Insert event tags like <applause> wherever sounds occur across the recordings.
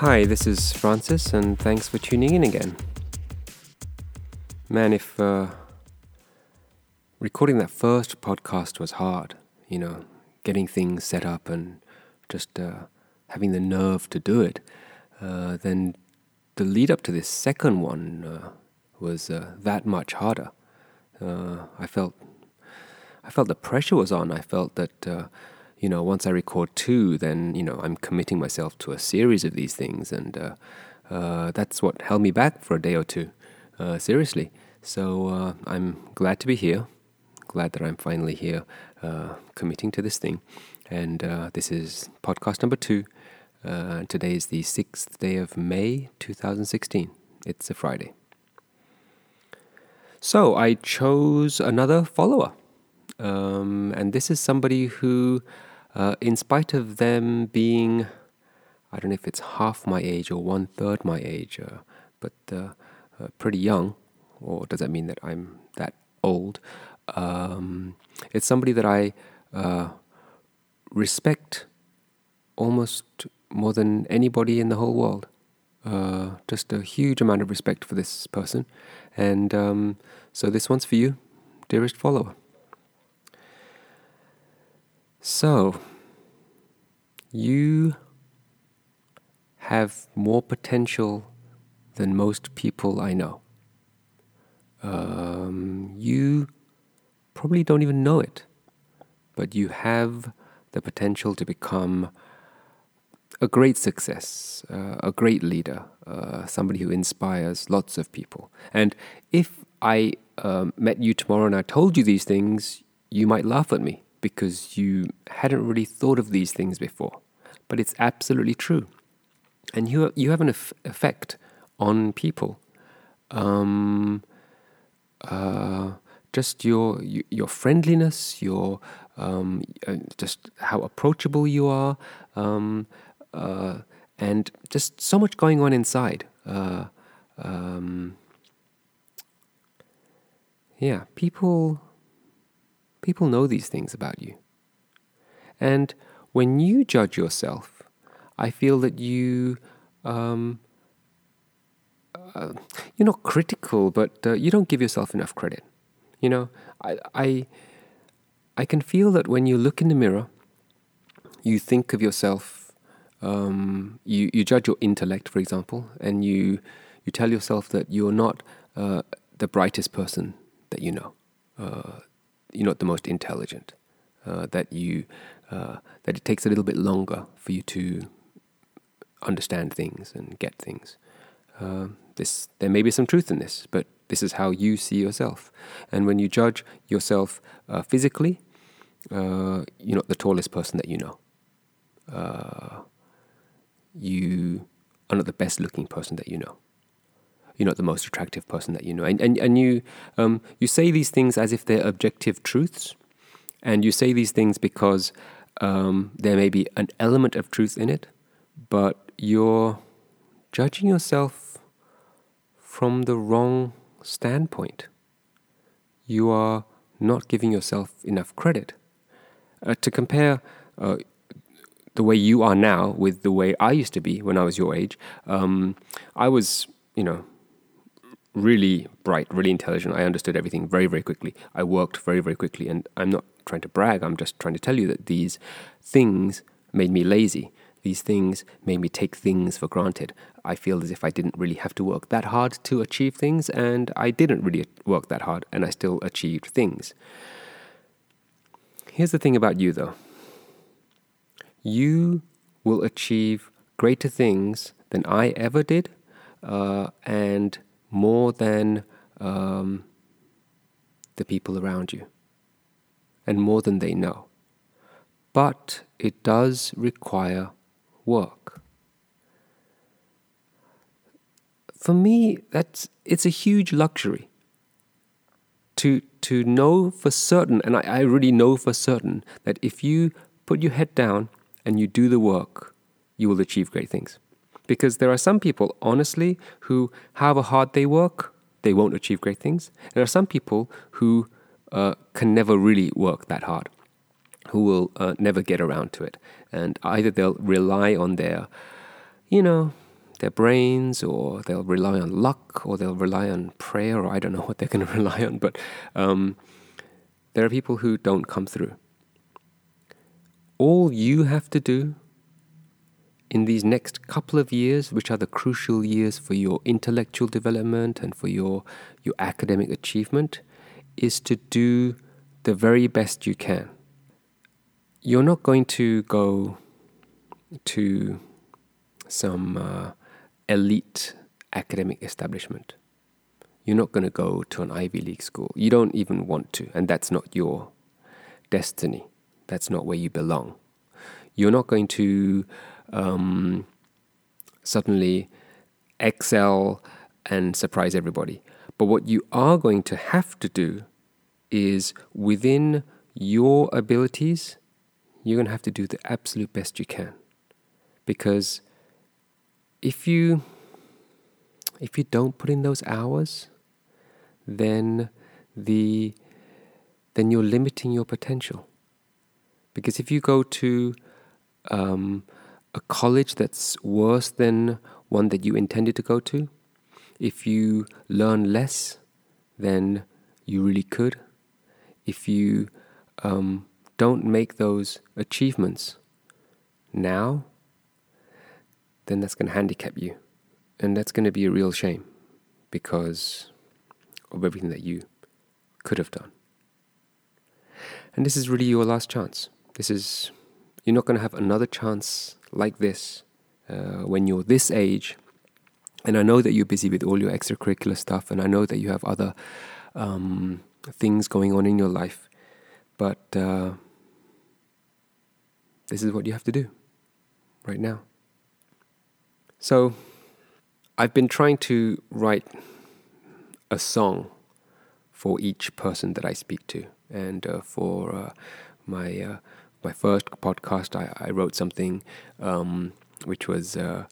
Hi, this is Francis, and thanks for tuning in again. Man, if uh, recording that first podcast was hard, you know, getting things set up and just uh, having the nerve to do it, uh, then the lead up to this second one uh, was uh, that much harder. Uh, I felt, I felt the pressure was on. I felt that you know, once I record two, then you know I'm committing myself to a series of these things, and uh, uh, that's what held me back for a day or two. Uh, seriously, so uh, I'm glad to be here. Glad that I'm finally here, uh, committing to this thing, and uh, this is podcast number two. today is the sixth day of May, 2016. It's a Friday. So I chose another follower. Um, and this is somebody who uh, in spite of them being, I don't know if it's half my age or one third my age, uh, but uh, uh pretty young, or does that mean that I'm that old? Um, it's somebody that I uh, respect almost more than anybody in the whole world. Uh, just a huge amount of respect for this person. And um, so this one's for you, dearest follower. So, you have more potential than most people I know. Um, you probably don't even know it, but you have the potential to become a great success, uh, a great leader, uh, somebody who inspires lots of people. And if I um, met you tomorrow and I told you these things, you might laugh at me because you hadn't really thought of these things before. But it's absolutely true. And you, you have an effect on people. Um, uh, just your your friendliness, your um, uh, just how approachable you are, um, uh, and just so much going on inside. Uh, um, yeah, people People know these things about you. And when you judge yourself, I feel that you, um, uh, you're not critical, but uh, you don't give yourself enough credit. You know, I, I, I can feel that when you look in the mirror, you think of yourself, um, you, you judge your intellect, for example, and you, you tell yourself that you're not uh, the brightest person that you know. Uh, you're not the most intelligent. Uh, that you uh, that it takes a little bit longer for you to understand things and get things. Uh, this there may be some truth in this, but this is how you see yourself. And when you judge yourself uh, physically, uh, you're not the tallest person that you know. Uh, you are not the best looking person that you know you're not the most attractive person that you know. And, and, and you, um, you say these things as if they're objective truths. And you say these things because um, there may be an element of truth in it, but you're judging yourself from the wrong standpoint. You are not giving yourself enough credit. Uh, to compare uh, the way you are now with the way I used to be when I was your age, um, I was, you know, really bright, really intelligent. I understood everything very, very quickly. I worked very, very quickly. And I'm not trying to brag, I'm just trying to tell you that these things made me lazy. These things made me take things for granted. I feel as if I didn't really have to work that hard to achieve things, and I didn't really work that hard, and I still achieved things. Here's the thing about you, though you will achieve greater things than I ever did, uh, and more than um, the people around you and more than they know. But it does require work. For me, that's it's a huge luxury to to know for certain, and I, I really know for certain that if you put your head down and you do the work, you will achieve great things. Because there are some people, honestly, who, however hard they work, they won't achieve great things. There are some people who uh, can never really work that hard, who will uh, never get around to it. And either they'll rely on their, you know, their brains, or they'll rely on luck, or they'll rely on prayer, or I don't know what they're going <laughs> to rely on, but um, there are people who don't come through. All you have to do in these next couple of years, which are the crucial years for your intellectual development and for your, your academic achievement, is to do the very best you can. You're not going to go to some uh, elite academic establishment. You're not going to go to an Ivy League school. You don't even want to, and that's not your destiny. That's not where you belong. You're not going to um, suddenly excel and surprise everybody. But what you are going to have to do is within your abilities, you're going to have to do the absolute best you can. Because if you if you don't put in those hours, then the then you're limiting your potential. Because if you go to um, a college that's worse than one that you intended to go to, if you learn less than you really could, if you um, don't make those achievements now, then that's going to handicap you. And that's going to be a real shame because of everything that you could have done. And this is really your last chance. This is, you're not going to have another chance like this uh, when you're this age. And I know that you're busy with all your extracurricular stuff, and I know that you have other um, things going on in your life, but uh, this is what you have to do right now. So, I've been trying to write a song for each person that I speak to, and uh, for uh, my uh, my first podcast, I, I wrote something um, which was uh,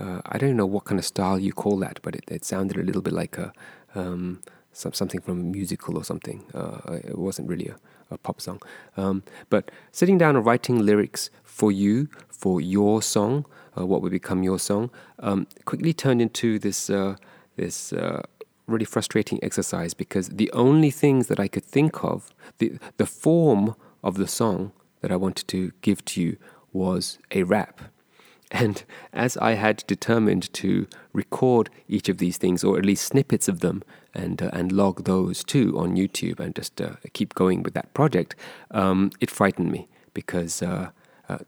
uh, I don't know what kind of style you call that, but it, it sounded a little bit like a um, some, something from a musical or something. Uh, it wasn't really a, a pop song, um, but sitting down and writing lyrics for you for your song, uh, what would become your song, um, quickly turned into this uh, this uh, really frustrating exercise because the only things that I could think of, the the form of the song that I wanted to give to you was a rap. And as I had determined to record each of these things, or at least snippets of them, and uh, and log those too on YouTube, and just uh, keep going with that project, um, it frightened me because, uh, uh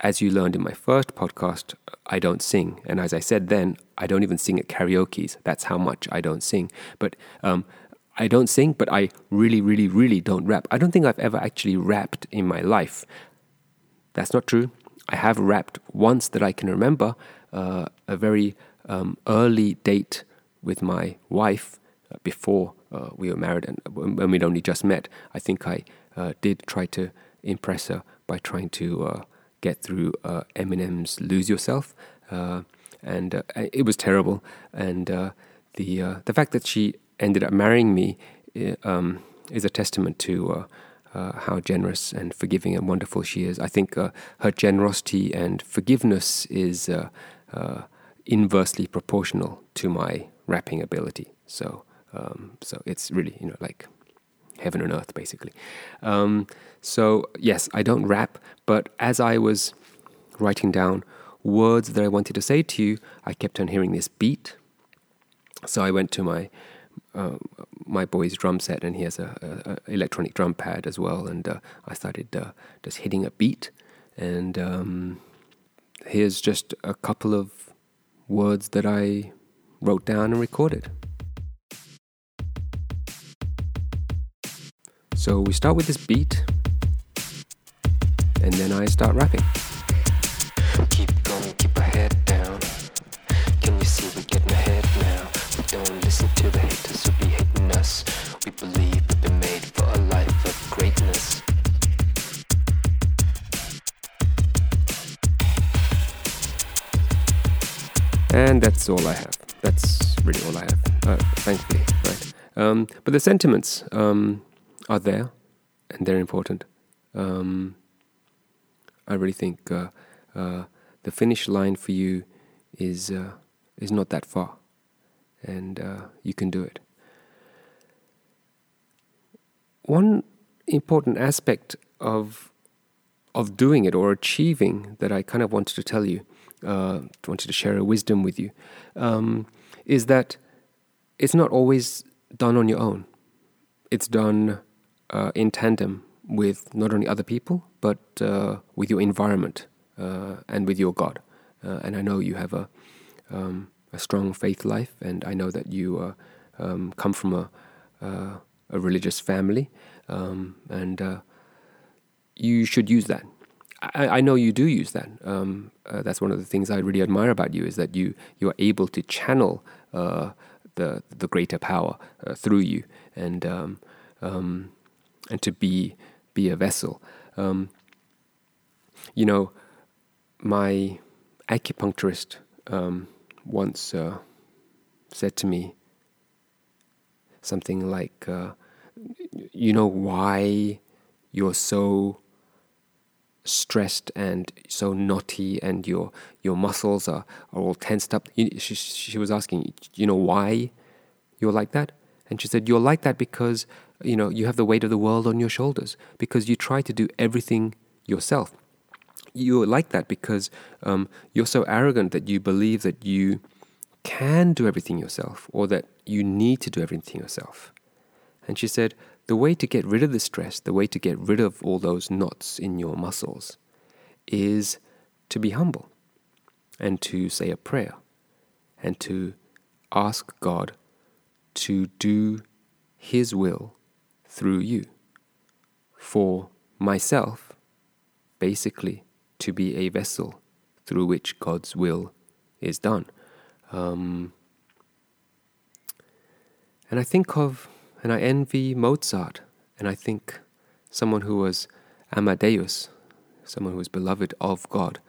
as you learned in my first podcast, I don't sing, and as I said then, I don't even sing at karaoke's. That's how much I don't sing. But um, I don't sing, but I really, really, really don't rap. I don't think I've ever actually rapped in my life. That's not true. I have rapped once that I can remember, uh, a very um, early date with my wife uh, before uh, we were married and when we'd only just met. I think I uh, did try to impress her by trying to uh, get through uh, Eminem's "Lose Yourself," and it was terrible. And the the fact that she ended up marrying me um, is a testament to uh, uh, how generous and forgiving and wonderful she is. I think uh, her generosity and forgiveness is uh, uh, inversely proportional to my rapping ability. So, um, so it's really you know like heaven and earth basically. Um, so yes, I don't rap, but as I was writing down words that I wanted to say to you, I kept on hearing this beat. So I went to my uh, my boy's drum set, and he has a, a, electronic drum pad as well. And uh, I started uh, just hitting a beat, and um, here's just a couple of words that I wrote down and recorded. So we start with this beat, and then I start rapping. All I have. That's really all I have, uh, thankfully, right? Um, but the sentiments um, are there, and they're important. Um, I really think uh, uh, the finish line for you is uh, is not that far, and uh, you can do it. One important aspect of of doing it or achieving that I kind of wanted to tell you, uh, wanted to share a wisdom with you, um, is that it's not always done on your own. It's done uh, in tandem with not only other people but uh, with your environment uh, and with your God. Uh, and I know you have a um, a strong faith life, and I know that you uh, um, come from a a religious family, um, and you should use that. I, I, know you do use that. Um, uh, that's one of the things I really admire about you is that you you are able to channel uh, the the greater power uh, through you and um, um, and to be be a vessel. Um, you know, my acupuncturist um, once uh, said to me something like, uh, "You know why you're so." Stressed and so knotty and your your muscles are, are all tensed up. She, she was asking you know why you're like that? And she said you're like that because you know you have the weight of the world on your shoulders because you try to do everything yourself. You're like that because um, you're so arrogant that you believe that you can do everything yourself or that you need to do everything yourself. And she said the way to get rid of the stress, the way to get rid of all those knots in your muscles, is to be humble and to say a prayer and to ask God to do His will through you. For myself, basically, to be a vessel through which God's will is done. Um, and I think of and I envy Mozart, and I think someone who was Amadeus, someone who was beloved of God.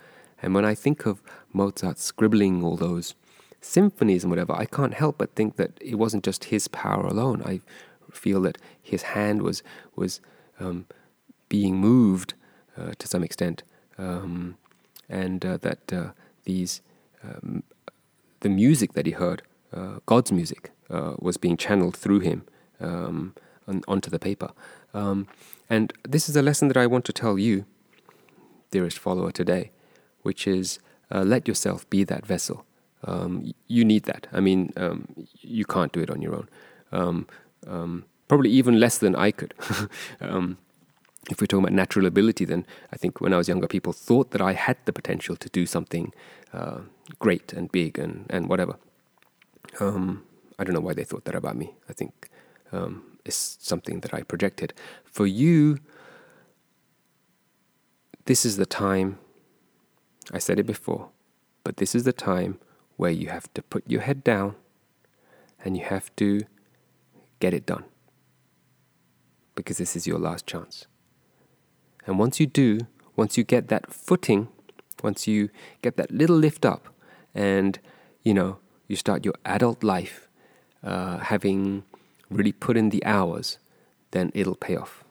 And when I think of Mozart scribbling all those symphonies and whatever, I can't help but think that it wasn't just his power alone. I feel that his hand was was um, being moved uh, to some extent, um, and uh, that uh, these um, the music that he heard, uh, God's music, uh, was being channeled through him um, on, onto the paper. Um, and this is a lesson that I want to tell you, dearest follower, today, which is uh, let yourself be that vessel. Um, you need that. I mean, um, you can't do it on your own. Um, um, probably even less than I could. <laughs> if we're talking about natural ability, then I think when I was younger, people thought that I had the potential to do something uh, great and big and, and whatever. Um, I don't know why they thought that about me. I think um, is something that I projected. For you, this is the time, I said it before, but this is the time where you have to put your head down and you have to get it done. Because this is your last chance. And once you do, once you get that footing, once you get that little lift up, and you know, you start your adult life uh, having really put in the hours, then it'll pay off.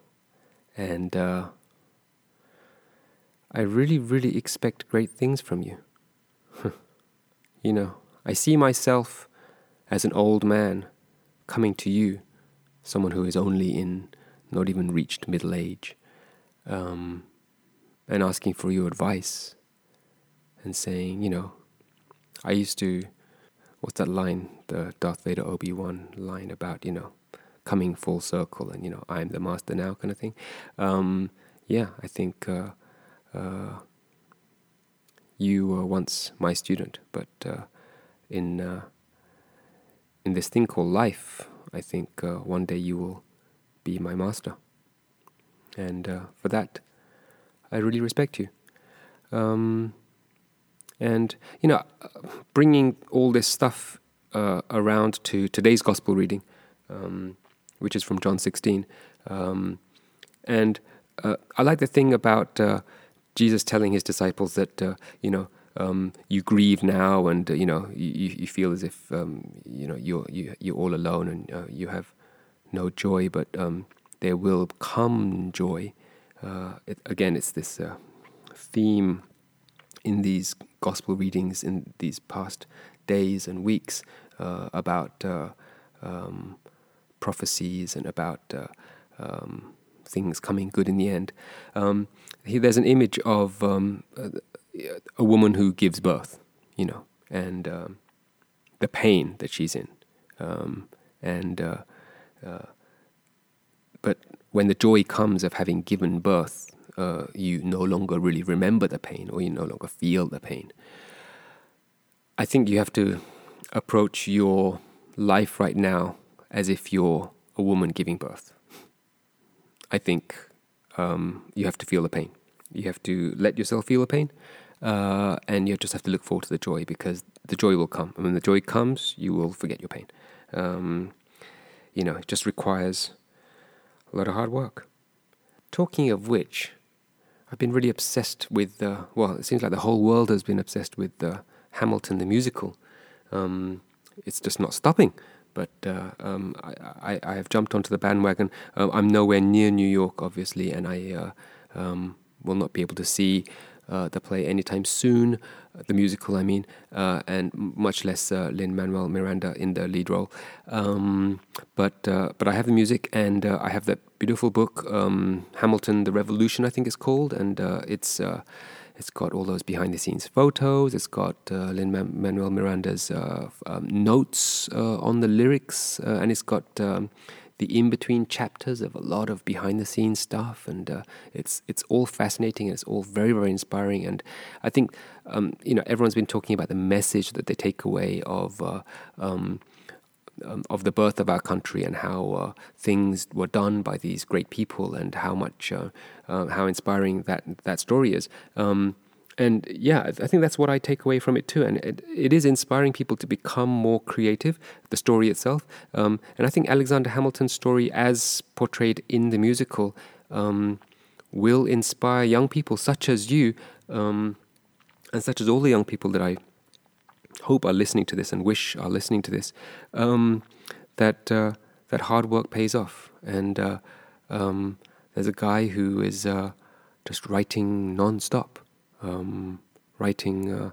And uh, I really, really expect great things from you. <laughs> you know, I see myself as an old man coming to you, someone who is only in not even reached middle age, um, and asking for your advice and saying, you know, I used to what's that line, the Darth Vader Obi Wan line about you know coming full circle and you know I'm the master now kind of thing. Um, yeah, I think uh, uh, you were once my student, but uh, in uh, in this thing called life, I think uh, one day you will be my master, and uh, for that, I really respect you. Um, and, you know, bringing all this stuff uh, around to today's gospel reading, um, which is from John 16. Um, and uh, I like the thing about uh, Jesus telling his disciples that, uh, you know, um, you grieve now and, uh, you know, you, you feel as if, um, you know, you're, you, you're all alone and uh, you have no joy, but um, there will come joy. It, again, it's this theme in these gospel readings in these past days and weeks uh, about uh, um, prophecies and about uh, um, things coming good in the end. Um, he, there's an image of um, a, a, woman who gives birth, you know, and um, the pain that she's in, um, and uh, uh, but when the joy comes of having given birth, uh, you no longer really remember the pain, or you no longer feel the pain. I think you have to approach your life right now as if you're a woman giving birth. I think um, you have to feel the pain. You have to let yourself feel the pain, uh, and you just have to look forward to the joy because the joy will come. And when the joy comes, you will forget your pain. Um, you know, it just requires a lot of hard work. Talking of which, I've been really obsessed with, uh, well, it seems like the whole world has been obsessed with uh, Hamilton the musical. Um, it's just not stopping. But uh, um, I, I, I, have jumped onto the bandwagon. Um, I'm nowhere near New York, obviously, and I uh, um, will not be able to see uh, the play anytime soon, uh, the musical, I mean, uh, and much less uh, Lin Manuel Miranda in the lead role. Um, but but I have the music, and I have that beautiful book, um, Hamilton: The Revolution, I think it's called, and it's it's got all those behind the scenes photos. It's got uh, Lin Manuel Miranda's uh, um, notes uh, on the lyrics, uh, and it's got um, the in between chapters of a lot of behind the scenes stuff. And uh, it's it's all fascinating and it's all very very inspiring. And I think um, you know everyone's been talking about the message that they take away of. Uh, um, um, of the birth of our country and how uh, things were done by these great people and how much uh, uh, how inspiring that that story is. Um, and yeah, I think that's what I take away from it too. And it, it is inspiring people to become more creative, the story itself. Um, and I think Alexander Hamilton's story, as portrayed in the musical, um, will inspire young people such as you, um, and such as all the young people that I hope are listening to this and wish are listening to this, um, that uh, that hard work pays off. And uh, um, there's a guy who is uh, just writing non-stop, um, writing uh,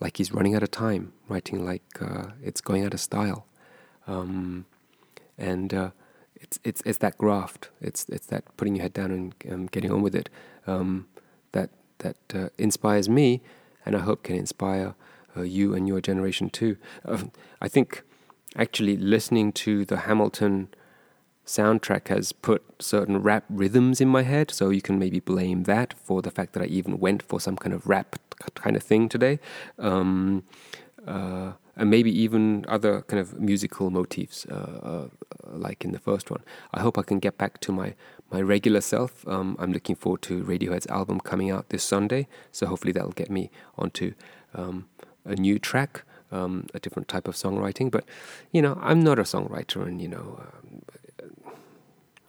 like he's running out of time, writing like uh, it's going out of style, um, and uh, it's it's it's that graft. It's it's that putting your head down and um, getting on with it um, that that inspires me, and I hope can inspire uh, you and your generation too. Uh, <laughs> I think actually listening to the Hamilton soundtrack has put certain rap rhythms in my head, so you can maybe blame that for the fact that I even went for some kind of rap kind of thing today. Um, uh, and maybe even other kind of musical motifs, uh, uh, like in the first one. I hope I can get back to my, my regular self. Um, I'm looking forward to Radiohead's album coming out this Sunday, so hopefully that'll get me onto um, a new track, um, a different type of songwriting. But you know, I'm not a songwriter, and you know, um,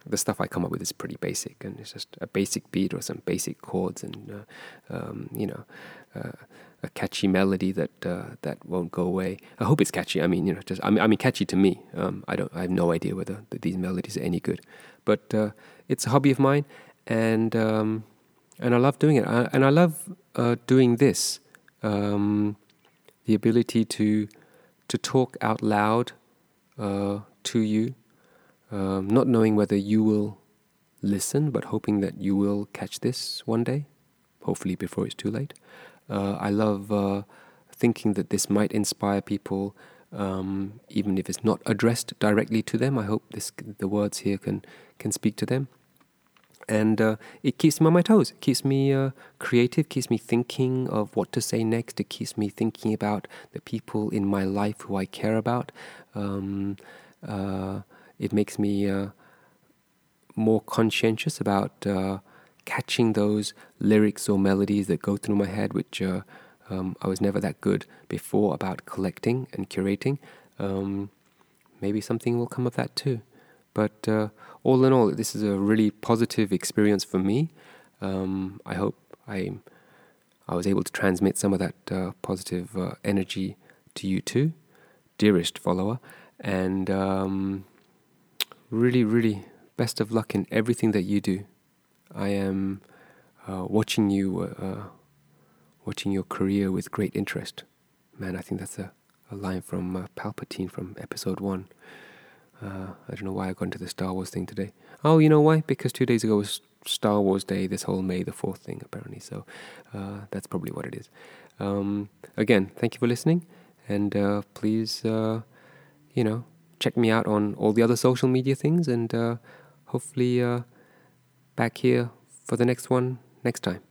the stuff I come up with is pretty basic, and it's just a basic beat or some basic chords, and uh, um, you know. Uh, a catchy melody that uh, that won't go away. I hope it's catchy. I mean, you know, just I mean, I mean catchy to me. Um, I don't. I have no idea whether these melodies are any good, but uh, it's a hobby of mine, and um, and I love doing it. I, and I love uh, doing this. Um, the ability to to talk out loud uh, to you, um, not knowing whether you will listen, but hoping that you will catch this one day, hopefully before it's too late. Uh, I love uh, thinking that this might inspire people, um, even if it's not addressed directly to them. I hope this the words here can can speak to them and uh, it keeps me on my toes. It keeps me uh, creative, keeps me thinking of what to say next. It keeps me thinking about the people in my life who I care about. Um, uh, it makes me uh, more conscientious about uh, catching those lyrics or melodies that go through my head, which uh, um, I was never that good before about collecting and curating. Um, maybe something will come of that too. But uh, all in all, this is a really positive experience for me. Um, I hope I I was able to transmit some of that uh, positive uh, energy to you too, dearest follower. And um, really, really, best of luck in everything that you do. I am uh, watching you, uh, watching your career with great interest. Man, I think that's a a line from uh, Palpatine from Episode One. Uh, I don't know why I got into the Star Wars thing today. Oh, you know why? Because two days ago was Star Wars Day. This whole May the Fourth thing, apparently. So uh, that's probably what it is. Um, again, thank you for listening, and uh, please, uh, you know, check me out on all the other social media things, and uh, hopefully back here for the next one next time.